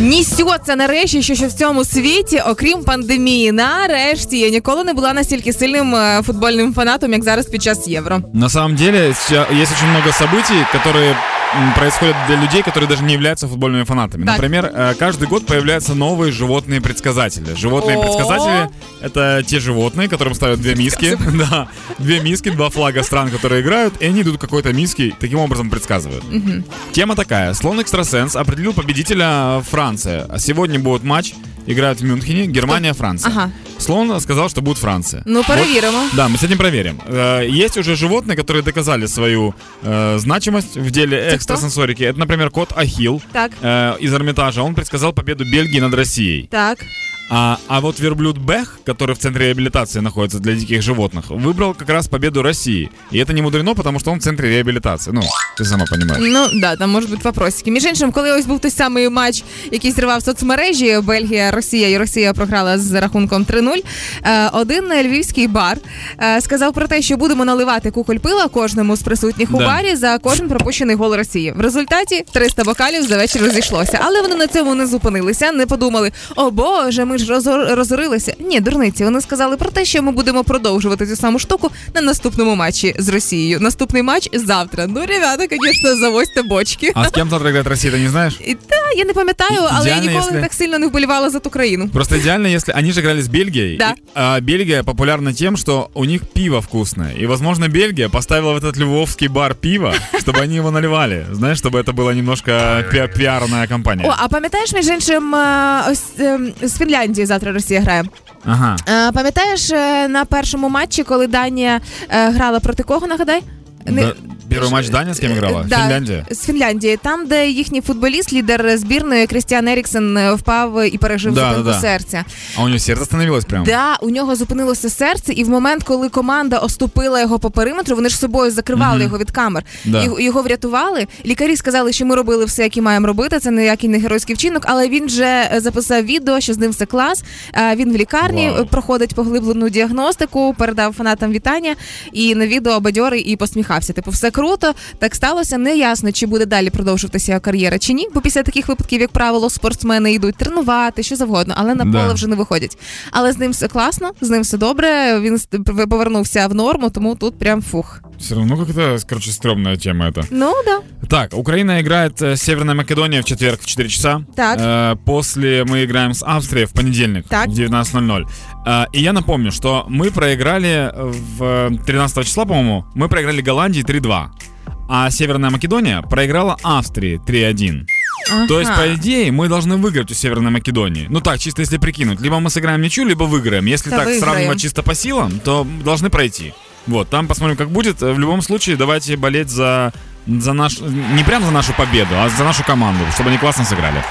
Нісьоться нарешті, що, що в цьому світі, окрім пандемії, нарешті я ніколи не була настільки сильним е, футбольним фанатом, як зараз під час євро. На самом деле, сейчас дуже багато событий, м, происходят для людей, которые даже не являются футбольными фанатами. Так. Например, э, каждый год появляются новые животные предсказатели. Животные предсказатели это те животные, которым ставят две миски, да, две миски, два флага стран, которые играют, и они идут к какой-то миске, таким образом предсказывают. Тема такая: слон экстрасенс определил победителя Франция. А сегодня будет матч. Играют в Мюнхене, Германия, Франция. Ага. Слон сказал, что будет Франция. Ну, проверим. Да, мы с этим проверим. Э, Есть уже животные, которые доказали свою э, значимость в деле экстрасенсорики. Это, например, кот Ахил Так, из Эрмитажа. Он предсказал победу Бельгии над Россией. так. А, а вот верблюд Бех, который в центре реабилитации находится для диких животных, выбрал как раз победу России. И это не мудрено, потому что он в центре реабилитации. Ну, ты сама понимаешь. Ну да, там можуть бути вопросики. Між іншим, коли ось був той самий матч, який зривав соцмережі, Бельгія, Росія і Росія програла з рахунком 3-0. е, Один львівський бар е, сказав про те, що будемо наливати куколь пила кожному з присутніх у Да. барі за кожен пропущений гол Росії. В результаті 300 бокалів за вечір розійшлося. Але вони на цьому не зупинилися, не подумали: о Боже, ми ж розор- розорилися. Ні, дурниці. Вони сказали про те, що ми будемо продовжувати цю саму штуку на наступному матчі з Росією. Наступний матч завтра. Ну, ребята, звісно, завозьте бочки. А с кем завтра играет Россия, ты не знаешь? І та я не пам'ятаю, але я Ідеально, ніколи якщо- так сильно не вболівала за ту країну. Просто идеально, если они же играли с Бельгией. Да. и, а Бельгия популярна тем, что у них пиво вкусное. И, возможно, Бельгия поставила в этот львовский бар пиво, чтобы они его наливали. Знаешь, чтобы это была немножко пи- пиарная компания. О, а пам'ятаєш між іншим, е, ось е, з Фінляндії завтра Росія грає. Ага. Е, Пам'ятаєш е, на першому матчі, коли Данія е, грала проти кого, нагадай? Не- Да, первый матч Дания с кем играла? Да, Финляндия. З Фінляндії, там, де їхній футболіст, лідер збірної Крістіан Еріксен е, впав і пережив Да, зупинку да, да. серця. А у него сердце остановилось прям. Да, у нього зупинилося серце, і в момент, коли команда оступила його по периметру, вони ж собою закривали Мгм. його від камер. Да. Його, його врятували. Лікарі сказали, що ми робили все, як і маємо робити. Це ніякий не геройський вчинок, але він вже е, записав відео, що з ним все клас. Е, Він в лікарні е, проходить поглиблену діагностику, передав фанатам вітання і на відео бадьорий і посміхався. Типу, все круто. Так сталося. Не ясно, чи буде далі продовжуватися його кар'єра чи ні. Бо після таких випадків, як правило, спортсмени йдуть тренувати, що завгодно, але на Да. поле вже не виходять. Але з ним все класно, з ним все добре. Він ст- повернувся в норму, тому тут прям фух. Все равно как-то, короче, стрёмная тема это. Ну да. Так, Украина играет э, с Северной Македонией в четверг в 4 часа. Так. Э, после мы играем с Австрией в понедельник Так. в 19.00. Э, и я напомню, что мы проиграли в э, 13 числа, по-моему, мы проиграли Голландии 3-2. А Северная Македония проиграла Австрии 3-1. То есть, Ага. по идее, мы должны выиграть у Северной Македонии. Ну так, чисто если прикинуть. Либо мы сыграем ничью, либо выиграем. Если Да так выиграем. сравнивать чисто по силам, то должны пройти. Вот, там посмотрим, как будет. В любом случае, давайте болеть за, за наш... Не прям за нашу победу, а за нашу команду, чтобы они классно сыграли.